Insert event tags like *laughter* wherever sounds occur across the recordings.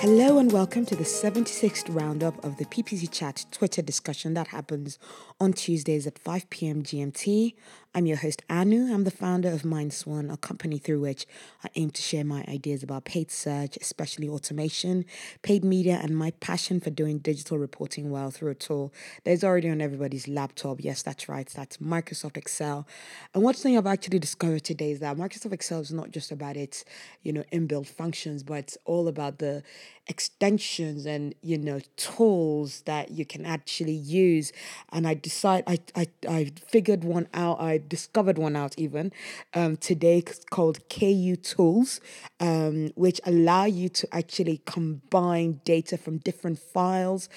Hello and welcome to the 76th roundup of the PPC Chat Twitter discussion that happens on Tuesdays at 5 p.m. GMT. I'm your host, Anu. I'm the founder of MindSwan, a company through which I aim to share my ideas about paid search, especially automation, paid media, and my passion for doing digital reporting well through a tool that is already on everybody's laptop. Yes, that's right. That's Microsoft Excel. And one thing I've actually discovered today is that Microsoft Excel is not just about its, you know, inbuilt functions, but it's all about the extensions and you know tools that you can actually use and i decide i i, I figured one out i discovered one out even um, today called Kutools um, which allow you to actually combine data from different files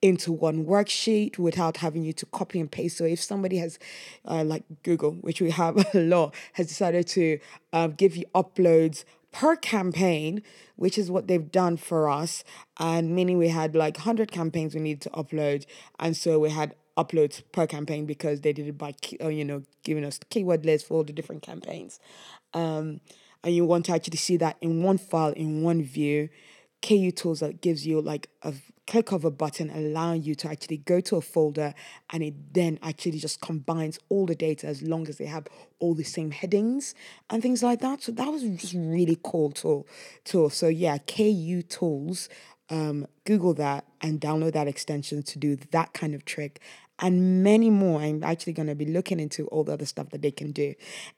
into one worksheet without having you to copy and paste. So if somebody has, uh, like Google, which we have *laughs* a lot, has decided to uh, give you uploads per campaign, which is what they've done for us. And meaning we had like 100 campaigns we needed to upload. And so we had uploads per campaign because they did it by, uh, you know, giving us keyword lists for all the different campaigns. Um, and you want to actually see that in one file, in one view. Kutools that gives you like a click of a button allowing you to actually go to a folder and it then actually just combines all the data as long as they have all the same headings and things like that. So that was just really cool tool tool. So yeah, Kutools. Um, Google that and download that extension to do that kind of trick and many more. I'm actually going to be looking into all the other stuff that they can do.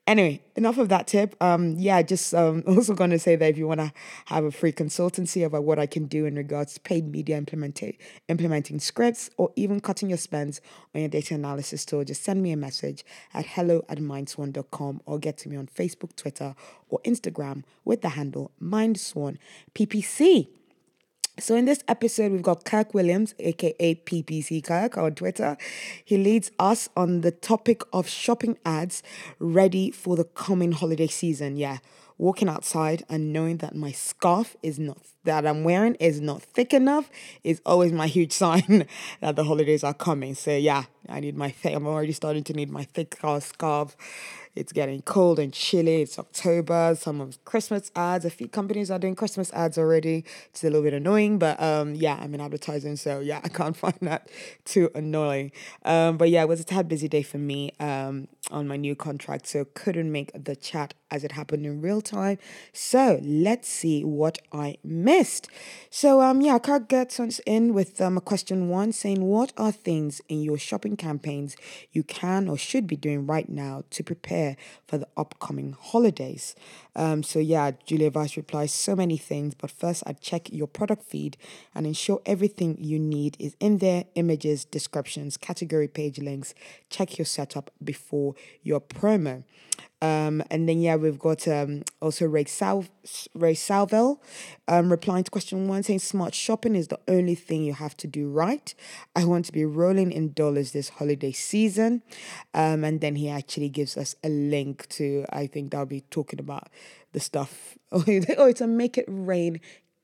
Anyway, enough of that tip. Um, yeah, just um, *laughs* also going to say that if you want to have a free consultancy about what I can do in regards to paid media implementing implementing scripts or even cutting your spends on your data analysis tool, just send me a message at hello at mindswan.com or get to me on Facebook, Twitter, or Instagram with the handle mindswan ppc. So in this episode, we've got Kirk Williams, aka PPC Kirk on Twitter. He leads us on the topic of shopping ads ready for the coming holiday season. Yeah, walking outside and knowing that my scarf is not that I'm wearing is not thick enough is always my huge *laughs* sign that the holidays are coming. So yeah, I need my thick. I'm already starting to need my thick scarf it's getting cold and chilly. It's October. Some of Christmas ads. A few companies are doing Christmas ads already. It's a little bit annoying, but um, yeah, I'm in advertising, so yeah, *laughs* I can't find that too annoying. Um, but yeah, it was a tad busy day for me um, on my new contract, so couldn't make the chat as it happened in real time. So let's see what I missed. So um, yeah, gets us in with um, a question one saying, "What are things in your shopping campaigns you can or should be doing right now to prepare?" Prepare for the upcoming holidays. Um, so yeah, Julia Vice replies so many things, but first I'd check your product feed and ensure everything you need is in there images, descriptions, category page links. Check your setup before your promo. Um, and then yeah, we've got um, also Ray Sal Ray Salvel um, replying to question one saying smart shopping is the only thing you have to do right. I want to be rolling in dollars this holiday season. Um, and then he actually gives us a link to I think they'll be talking about the stuff. *laughs* Oh, it's a make it rain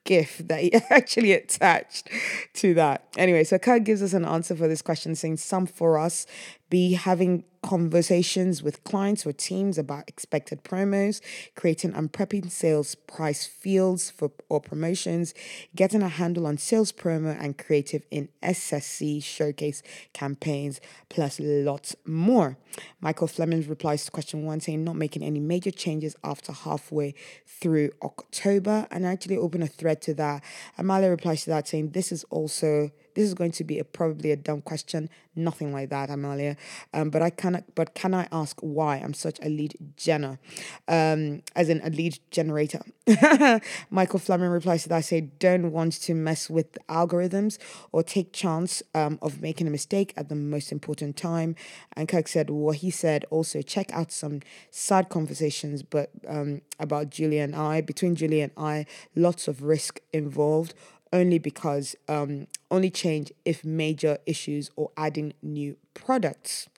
GIF that he *laughs* actually attached to that. Anyway, so Kirk gives us an answer for this question saying some for us be having conversations with clients or teams about expected promos, creating and prepping sales price fields for or promotions, getting a handle on sales promo and creative in SSC showcase campaigns, plus lots more. Michael Fleming replies to question one saying not making any major changes after halfway through October and I actually open a thread to that. Amalia replies to that saying this is also this is going to be a, probably a dumb question. Nothing like that, Amalia. Um, but I cannot. But can I ask why I'm such a lead generator? Um, as in a lead generator. *laughs* Michael Fleming replies to that. I say don't want to mess with algorithms or take chance um, of making a mistake at the most important time. And Kirk said what he said. Also check out some side conversations, but um, about Julia and I between Julia and I, lots of risk involved only because um, only change if major issues or adding new products.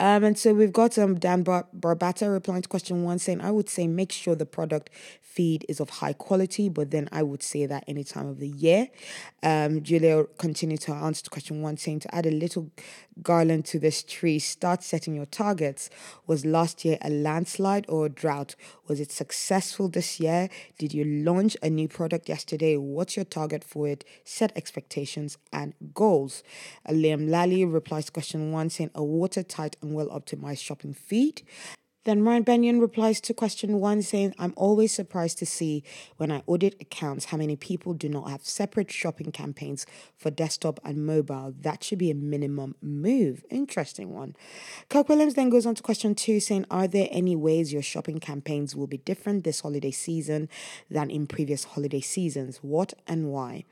Um, and so we've got um, Dan Bar- Barbata replying to question one saying, I would say make sure the product feed is of high quality, but then I would say that any time of the year. Um, Julia continued to answer to question one saying to add a little garland to this tree, start setting your targets. Was last year a landslide or a drought? Was it successful this year? Did you launch a new product yesterday? What's your target for it? Set expectations and goals. Uh, Liam Lally replies to question one saying a watertight and well optimized shopping feed. Then Ryan Benyon replies to question one saying, I'm always surprised to see when I audit accounts how many people do not have separate shopping campaigns for desktop and mobile. That should be a minimum move. Interesting one. Kirk Williams then goes on to question two saying, Are there any ways your shopping campaigns will be different this holiday season than in previous holiday seasons? What and why?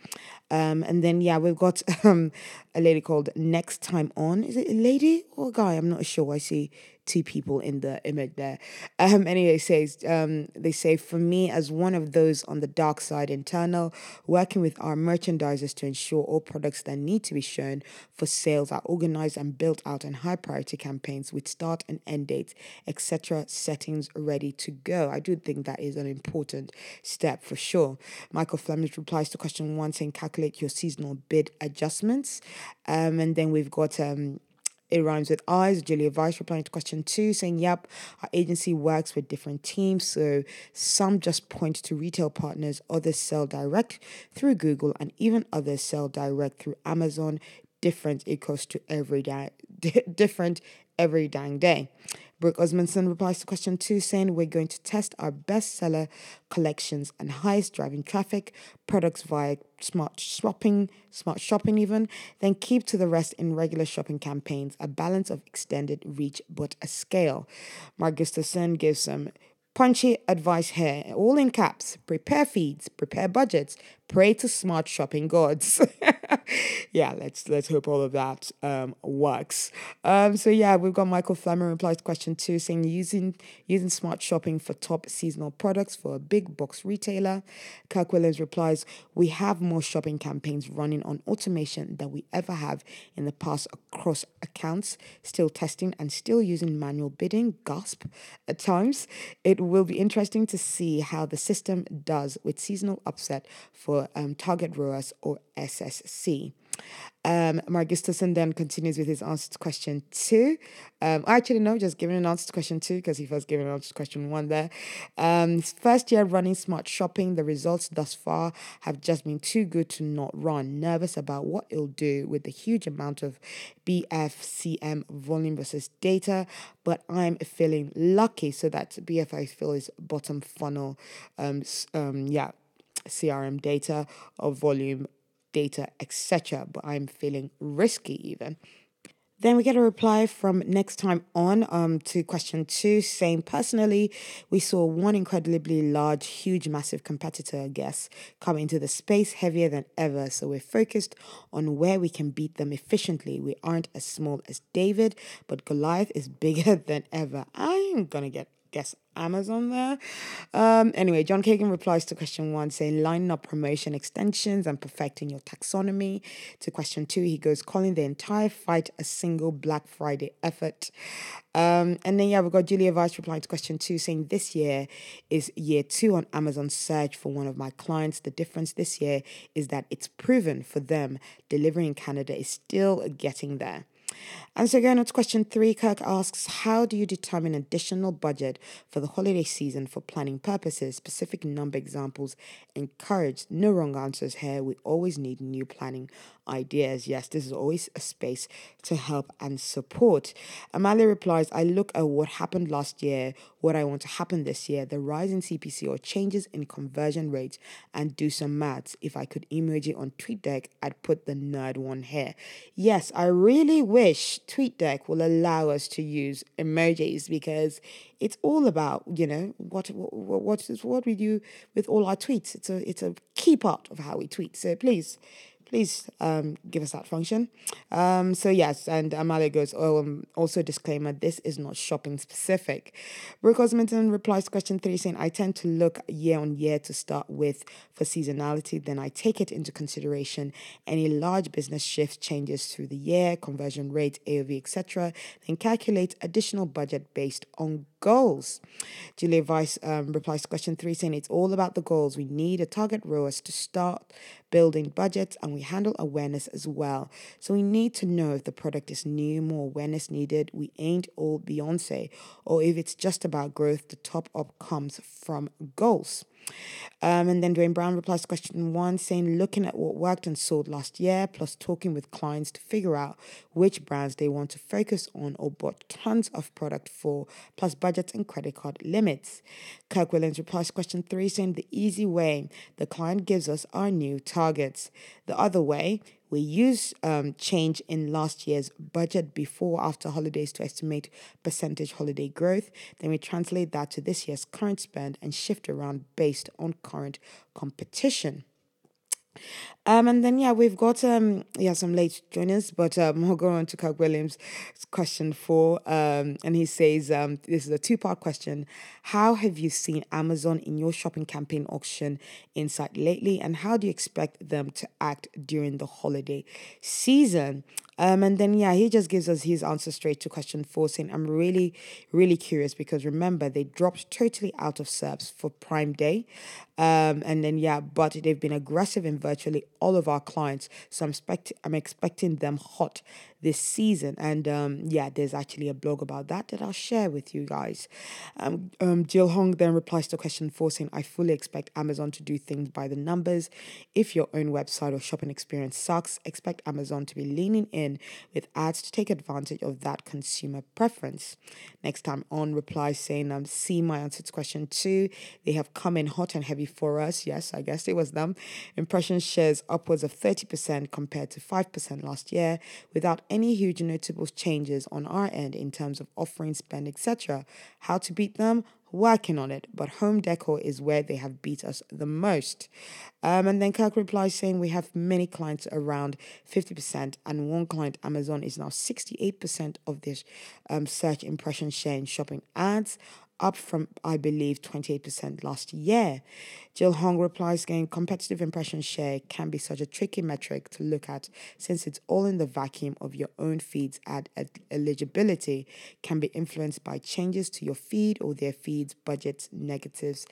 Um, and then, yeah, we've got *laughs* um, a lady called Next Time On. Is it a lady or a guy? I'm not sure. I see two people in the image there. Um, anyway, says um, they say for me as one of those on the dark side internal, working with our merchandisers to ensure all products that need to be shown for sales are organized and built out in high priority campaigns with start and end dates, etc. Settings ready to go. I do think that is an important step for sure. Michael Fleming replies to question one saying calculate your seasonal bid adjustments, um, and then we've got um it rhymes with eyes. Julia Vice replying to question two, saying, Yep, our agency works with different teams. So some just point to retail partners, others sell direct through Google, and even others sell direct through Amazon. Different equals to every day, different every dang day. Brooke Osmundson replies to question two, saying we're going to test our bestseller collections and highest driving traffic products via smart shopping, smart shopping even, then keep to the rest in regular shopping campaigns, a balance of extended reach but a scale. Mark Gustafson gives some punchy advice here, all in caps. Prepare feeds, prepare budgets, pray to smart shopping gods. *laughs* yeah, let's let's hope all of that um, works. Um, so yeah, we've got Michael Fleming replies to question two, saying using using smart shopping for top seasonal products for a big box retailer. Kirk Williams replies, "We have more shopping campaigns running on automation than we ever have in the past across accounts. Still testing and still using manual bidding. Gasp at times. It will be interesting to see how the system does with seasonal upset for um, target ROAS or SSC. Um, Mark Gustafson then continues with his answer to question two. Um, actually, no, just giving an answer to question two because he first gave an answer to question one there. Um, first year running smart shopping, the results thus far have just been too good to not run. Nervous about what it'll do with the huge amount of BFCM volume versus data, but I'm feeling lucky. So that BF I feel is bottom funnel. Um, um, yeah, CRM data or volume data, etc. But I'm feeling risky even. Then we get a reply from next time on um, to question two, saying personally, we saw one incredibly large, huge, massive competitor, I guess, come into the space heavier than ever. So we're focused on where we can beat them efficiently. We aren't as small as David, but Goliath is *laughs* bigger than ever. I'm gonna get guess Amazon there. Um, anyway, John Kagan replies to question one saying lining up promotion extensions and perfecting your taxonomy. To question two, he goes calling the entire fight a single Black Friday effort. Um, and then yeah, we've got Julia Vice replying to question two saying this year is year two on Amazon search for one of my clients. The difference this year is that it's proven for them delivering in Canada is still getting there. And so going on to question three, Kirk asks, how do you determine additional budget for the holiday season for planning purposes? Specific number examples encouraged. No wrong answers here. We always need new planning ideas. Yes, this is always a space to help and support. Amalia replies, I look at what happened last year, what I want to happen this year, the rise in CPC or changes in conversion rates, and do some maths. If I could emoji on TweetDeck, I'd put the nerd one here. Yes, I really wish TweetDeck will allow us to use emojis because it's all about you know what what what what we do with all our tweets. It's a it's a key part of how we tweet. So please please um, give us that function. Um, so yes, and Amalia goes, oh, um, also disclaimer, this is not shopping specific. Brooke Osmundson replies to question three saying, I tend to look year on year to start with for seasonality, then I take it into consideration any large business shift changes through the year, conversion rate, AOV, etc., then calculate additional budget based on goals. Julia Vice um, replies to question three saying it's all about the goals. We need a target ROAS to start building budgets and we handle awareness as well. So we need to know if the product is new, more awareness needed. We ain't all Beyonce, or if it's just about growth, the top up comes from goals. Um, and then Duane Brown replies to question one, saying looking at what worked and sold last year, plus talking with clients to figure out which brands they want to focus on or bought tons of product for, plus budgets and credit card limits. Kirk Williams replies to question three, saying the easy way the client gives us our new targets. The other way, we use um, change in last year's budget before after holidays to estimate percentage holiday growth. Then we translate that to this year's current spend and shift around based on current competition. Um, and then yeah, we've got um yeah some late joiners, but um we'll go on to Kirk Williams' question four. Um, and he says um this is a two part question. How have you seen Amazon in your shopping campaign auction insight lately, and how do you expect them to act during the holiday season? Um, and then yeah, he just gives us his answer straight to question four, saying, "I'm really, really curious because remember they dropped totally out of SERPs for Prime Day, um, and then yeah, but they've been aggressive in virtually all of our clients. So I'm expect I'm expecting them hot this season. And um, yeah, there's actually a blog about that that I'll share with you guys. Um, um, Jill Hong then replies to question four saying, I fully expect Amazon to do things by the numbers. If your own website or shopping experience sucks, expect Amazon to be leaning in with ads to take advantage of that consumer preference. Next time on replies saying, um, see my answer to question two. They have come in hot and heavy for us. Yes, I guess it was them. Impression shares upwards of 30% compared to 5% last year without any huge notable changes on our end in terms of offering spend, etc. How to beat them? Working on it, but home decor is where they have beat us the most. Um, and then Kirk replies saying we have many clients around 50%, and one client, Amazon, is now 68% of this um, search impression share in shopping ads up from, I believe, 28% last year. Jill Hong replies, saying competitive impression share can be such a tricky metric to look at since it's all in the vacuum of your own feed's ad eligibility, can be influenced by changes to your feed or their feed's budgets, negatives,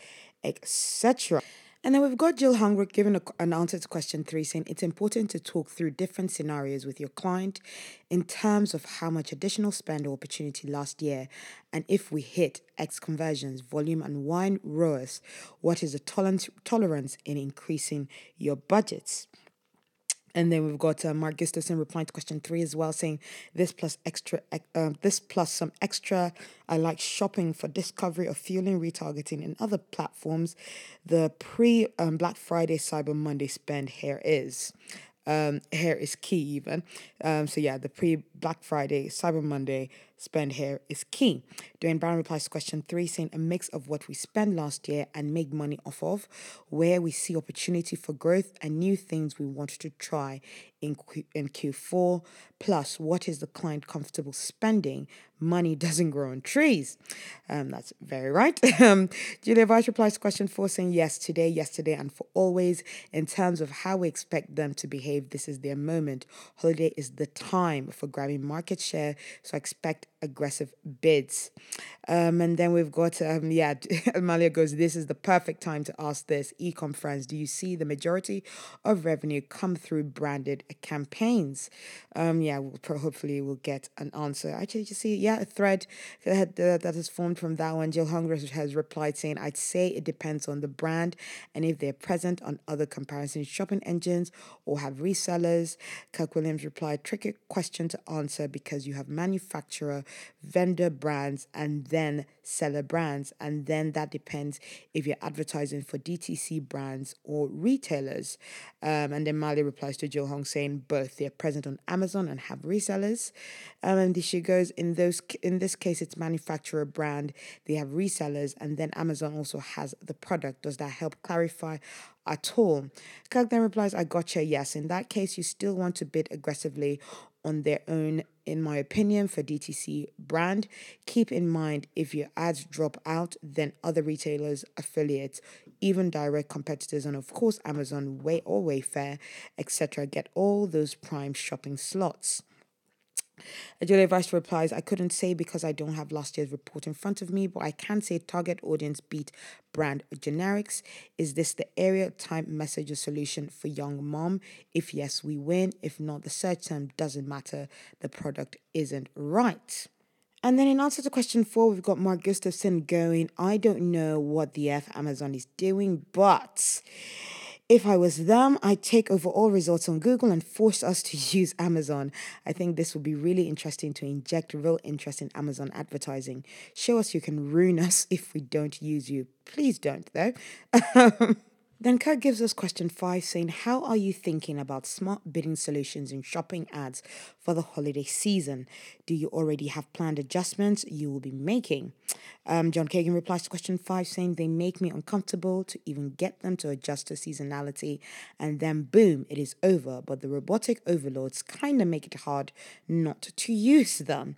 etc. And then we've got Jill Hungrick giving a, an answer to question three, saying it's important to talk through different scenarios with your client in terms of how much additional spend or opportunity last year. And if we hit X conversions, volume, and wine ROAS, what is the tolerance, tolerance in increasing your budgets? And then we've got uh, Mark Gustafson replying to question three as well, saying this plus extra, uh, this plus some extra. I like shopping for discovery of fueling, retargeting, and other platforms. The pre um, Black Friday, Cyber Monday spend here is um, here is key even. Um, so yeah, the pre Black Friday, Cyber Monday spend here is key. Duane Brown replies to question three, saying a mix of what we spent last year and make money off of, where we see opportunity for growth and new things we want to try in Q- in Q4. Plus, what is the client comfortable spending? Money doesn't grow on trees. Um, that's very right. *laughs* um, Julia Vice replies to question four, saying yes today, yesterday, and for always. In terms of how we expect them to behave, this is their moment. Holiday is the time for grabbing market share, so I expect aggressive bids. Um, and then we've got, um, yeah, *laughs* Amalia goes, This is the perfect time to ask this. Ecom friends, do you see the majority of revenue come through branded campaigns? Um, yeah, we'll hopefully we'll get an answer. Actually, you see, yeah, a thread that, that has formed from that one. Jill Hunger has replied saying, I'd say it depends on the brand and if they're present on other comparison shopping engines or have resellers. Kirk Williams replied, Tricky question to answer because you have manufacturer vendor brands and then seller brands. And then that depends if you're advertising for DTC brands or retailers. Um, and then Mali replies to Jill Hong saying both. They're present on Amazon and have resellers. Um, and she goes, in those in this case, it's manufacturer brand. They have resellers, and then Amazon also has the product. Does that help clarify? at all. Kirk then replies, I gotcha, yes. In that case, you still want to bid aggressively on their own, in my opinion, for DTC brand. Keep in mind if your ads drop out, then other retailers, affiliates, even direct competitors, and of course Amazon, Way or Wayfair, etc., get all those prime shopping slots. Julia Vice replies, I couldn't say because I don't have last year's report in front of me, but I can say target audience beat brand generics. Is this the area time messenger solution for young mom? If yes, we win. If not, the search term doesn't matter. The product isn't right. And then in answer to question four, we've got Mark Gustafson going, I don't know what the F Amazon is doing, but if I was them, I'd take over all results on Google and force us to *laughs* use Amazon. I think this would be really interesting to inject real interest in Amazon advertising. Show us you can ruin us *laughs* if we don't use you. Please don't, though. *laughs* Then Kirk gives us question five saying, How are you thinking about smart bidding solutions in shopping ads for the holiday season? Do you already have planned adjustments you will be making? Um, John Kagan replies to question five saying, They make me uncomfortable to even get them to adjust to seasonality, and then boom, it is over. But the robotic overlords kind of make it hard not to use them.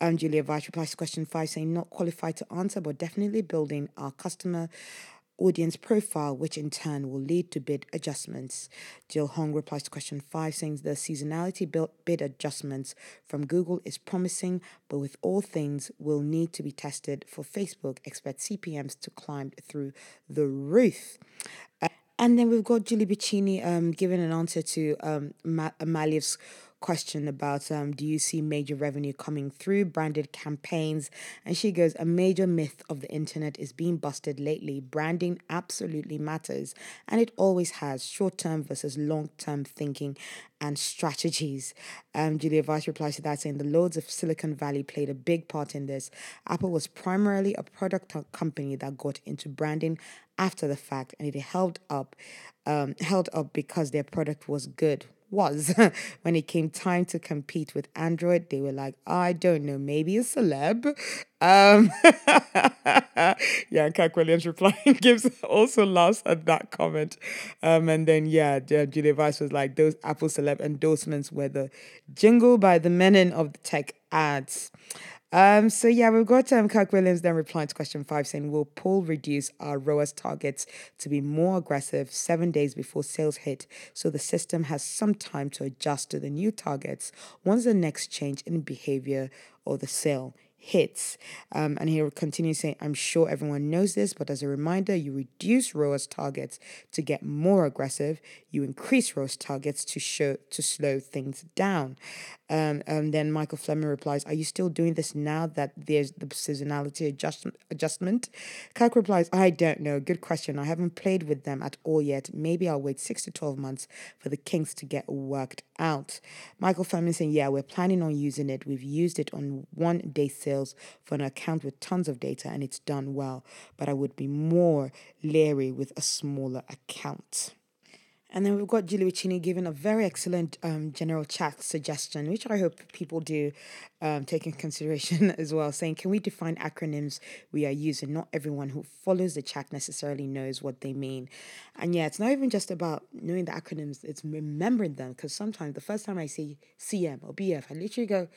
Um, Julia Vice replies to question five saying, Not qualified to answer, but definitely building our customer audience profile, which in turn will lead to bid adjustments. Jill Hong replies to question five, saying the seasonality bid adjustments from Google is promising, but with all things will need to be tested for Facebook. Expect CPMs to climb through the roof. Uh, and then we've got Julie Bacchini um, giving an answer to um, Ma- question about um, do you see major revenue coming through branded campaigns? And she goes, a major myth of the internet is being busted lately. Branding absolutely matters, and it always has short term versus long term thinking and strategies. Um, Julia Vice replies to that saying the lords of Silicon Valley played a big part in this. Apple was primarily a product company that got into branding after the fact, and it held up, um, held up because their product was good was *laughs* when it came time to compete with Android. They were like, I don't know, maybe a celeb. Um, *laughs* yeah, Kirk Williams replying *laughs* gives also laughs at that comment. Um, and then, yeah, Julia Vice was like, those Apple celeb endorsements were the jingle by the menin of the tech ads. Um, so yeah, we've got um, Kirk Williams then replying to question five saying, Will Paul reduce our ROAS targets to be more aggressive seven days before sales hit so the system has some time to adjust to the new targets once the next change in behavior or the sale hits. Um, and he continues saying, I'm sure everyone knows this, but as a reminder, you reduce ROAS targets to get more aggressive. You increase ROAS targets to show to slow things down. Um, and then Michael Fleming replies, Are you still doing this now that there's the seasonality adjustment? adjustment? Kirk replies, I don't know. Good question. I haven't played with them at all yet. Maybe I'll wait six to 12 months for the kinks to get worked out. Michael Fleming saying, Yeah, we're planning on using it. We've used it on one day for an account with tons of data and it's done well, but I would be more leery with a smaller account. And then we've got Julie Bacchini giving a very excellent um, general chat suggestion, which I hope people do um, take in consideration *laughs* as well, saying, can we define acronyms we are using? Not everyone who follows the chat necessarily knows what they mean. And yeah, it's not even just about knowing the acronyms, it's remembering them. Because sometimes the first time I see CM or BF, I literally go,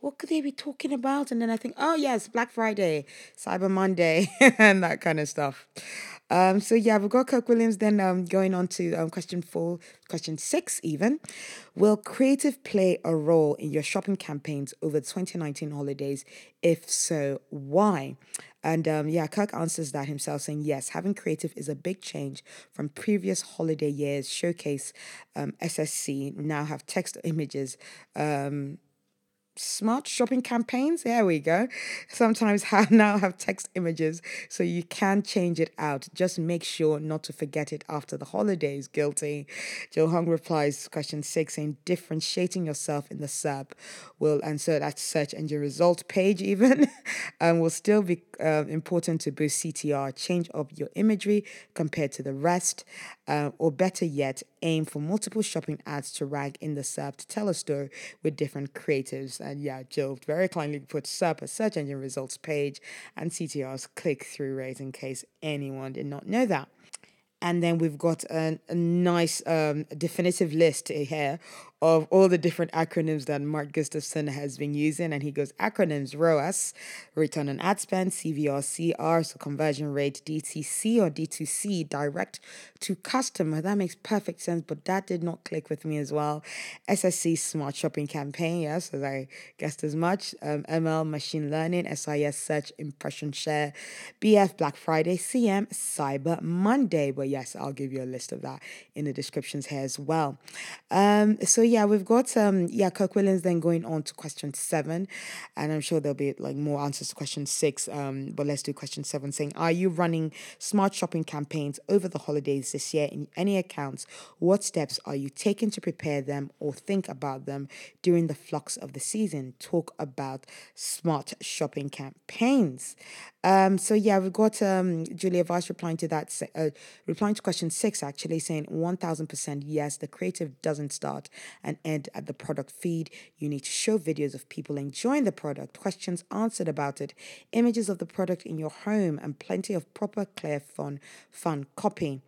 what could they be talking about? And then I think, oh, yes, Black Friday, Cyber Monday, *laughs* and that kind of stuff. Um, so yeah, we've got Kirk Williams then um, going on to um, question four, question six even. Will creative play a role in your shopping campaigns over the 2019 holidays? If so, why? And um, yeah, Kirk answers that himself, saying yes, having creative is a big change from previous holiday years. Showcase um, SSC now have text images. Um, smart shopping campaigns. There we go. Sometimes *laughs* have now have text images, so you can change it out. Just make sure not to forget it after the holidays. Guilty. Joe Hung replies question six saying differentiating yourself in the SERP will and so that search engine result page even *laughs* um, will still be uh, important to boost CTR. Change up your imagery compared to the rest, uh, or better yet, aim for multiple shopping ads to rank in the SERP to tell a story with different creatives. And yeah, Jill very kindly put SERP as search engine results page and CTR's click through rate in case anyone did not know that. And then we've got a, a nice um, definitive list here of all the different acronyms that Mark Gustafson has been using. And he goes acronyms ROAS, return on ad spend, CVR, CR, so conversion rate, DTC or D2C, direct to customer. That makes perfect sense, but that did not click with me as well. SSC, smart shopping campaign, yes, as I guessed as much. Um, ML, machine learning, SIS, search, impression share, BF, Black Friday, CM, Cyber Monday. But yes, I'll give you a list of that in the descriptions here as well. Um, so yeah, we've got um yeah, Kirk Williams then going on to question seven, and I'm sure there'll be like more answers to question six. Um, but let's do question seven, saying, Are you running smart shopping campaigns over the holidays this year in any accounts? What steps are you taking to prepare them or think about them during the flux of the season? Talk about smart shopping campaigns. Um, so yeah, we've got um, Julia Vice replying to that, uh, replying to question six actually, saying one thousand percent yes. The creative doesn't start and end at the product feed. You need to show videos of people enjoying the product, questions answered about it, images of the product in your home, and plenty of proper, clear, fun, fun copy.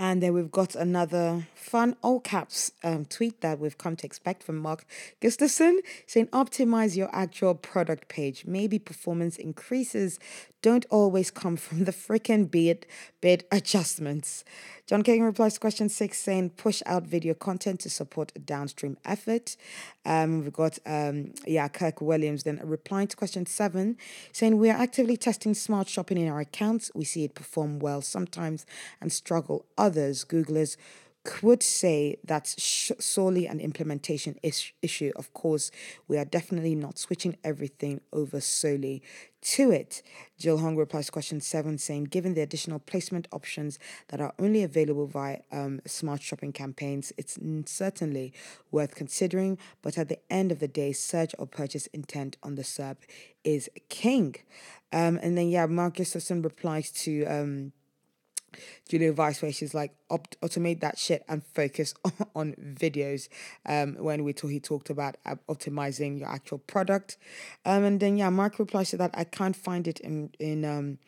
And then we've got another fun all caps um, tweet that we've come to expect from Mark Gustafson saying, Optimize your actual product page. Maybe performance increases don't always come *laughs* from the freaking bid, bid adjustments. John Kagan replies to question six saying, Push out video content to support a downstream effort. Um, we've got, um, yeah, Kirk Williams then replying to question seven saying, We are actively testing smart shopping in our accounts. We see it perform well sometimes and struggle others. Googlers could say that's sh- solely an implementation is- issue. Of course, we are definitely not switching everything over solely to it. Jill Hong replies to question seven, saying, given the additional placement options that are only available via um, smart shopping campaigns, it's certainly worth considering. But at the end of the day, search or purchase intent on the SERP is king. Um, and then, yeah, Mark Gustafson replies to. Um, Julia Vice, where she's like, automate that shit and focus *laughs* on, videos. Um, when we talk, he talked about uh, optimizing your actual product. Um, and then yeah, Mark replies to that. I can't find it in in um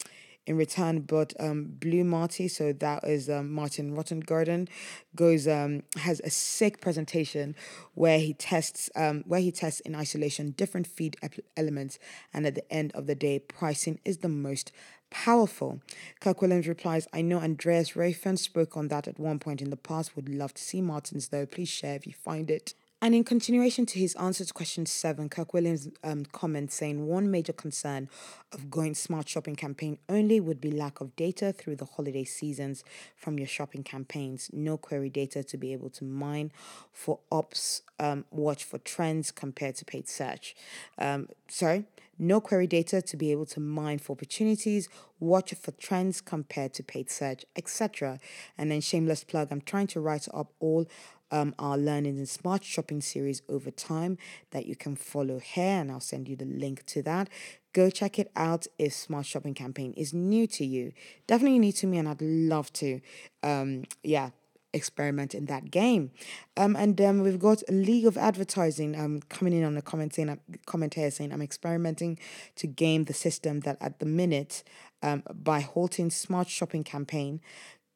in return, but um Blue Marty, so that is um, Martin Röttgerding, goes um has a sick presentation where he tests um where he tests in isolation different feed elements, and at the end of the day, pricing is the most powerful. Kirk Williams replies, I know Andreas Reiffen spoke on that at one point in the past. Would love to see Martin's though. Please share if you find it. And in continuation to his answer to question seven, Kirk Williams um, comments saying one major concern of going smart shopping campaign only would be lack of data through the holiday seasons from your shopping campaigns. No query data to be able to mine for ops, um, watch for trends compared to paid search. Um, sorry, no query data to be able to mine for opportunities, watch for trends compared to paid search, etc. And then shameless plug, I'm trying to write up all um, our learning in smart shopping series over time that you can follow here, and I'll send you the link to that. Go check it out if Smart Shopping Campaign is new to you. Definitely new to me, and I'd love to, um, yeah, experiment in that game. Um, and um, we've got a League of Advertising um, coming in on the comment saying, comment here saying, I'm experimenting to game the system that at the minute um, by halting smart shopping campaign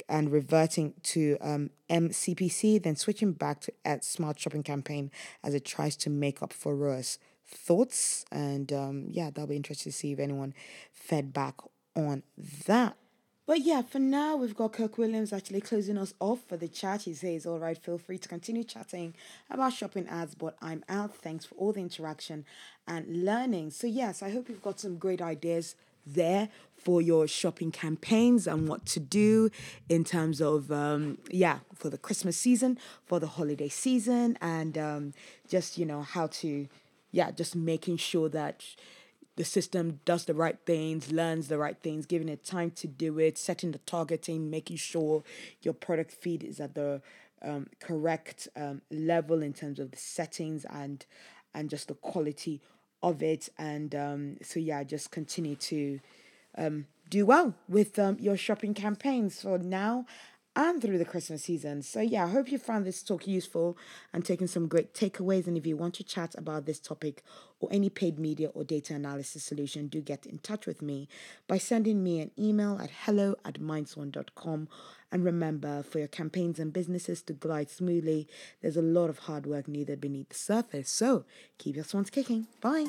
and reverting to um, MCPC, then switching back to at Smart Shopping Campaign as it tries to make up for ROAS. Thoughts? And um, yeah, that'll be interesting to see if anyone fed back on that. But yeah, for now, we've got Kirk Williams actually closing us off for the chat. He says, All right, feel free to continue chatting about shopping ads, but I'm out. Thanks for all the interaction and learning. So, yes, I hope you've got some great ideas there for your shopping campaigns and what to do in terms of um, yeah for the christmas season for the holiday season and um, just you know how to yeah, just making sure that the system does the right things, learns the right things, giving it time to do it, setting the targeting, making sure your product feed is at the um, correct um, level in terms of the settings and and just the quality of it. And um, so yeah, just continue to um, do well with um, your shopping campaigns So now and through the Christmas season. So, yeah, I hope you found this talk useful and taken some great takeaways. And if you want to chat about this topic or any paid media or data analysis solution, do get in touch with me by sending me an email at hello at mindswan.com. And remember, for your campaigns and businesses to glide smoothly, there's a lot of hard work needed beneath the surface. So, keep your swans kicking. Bye.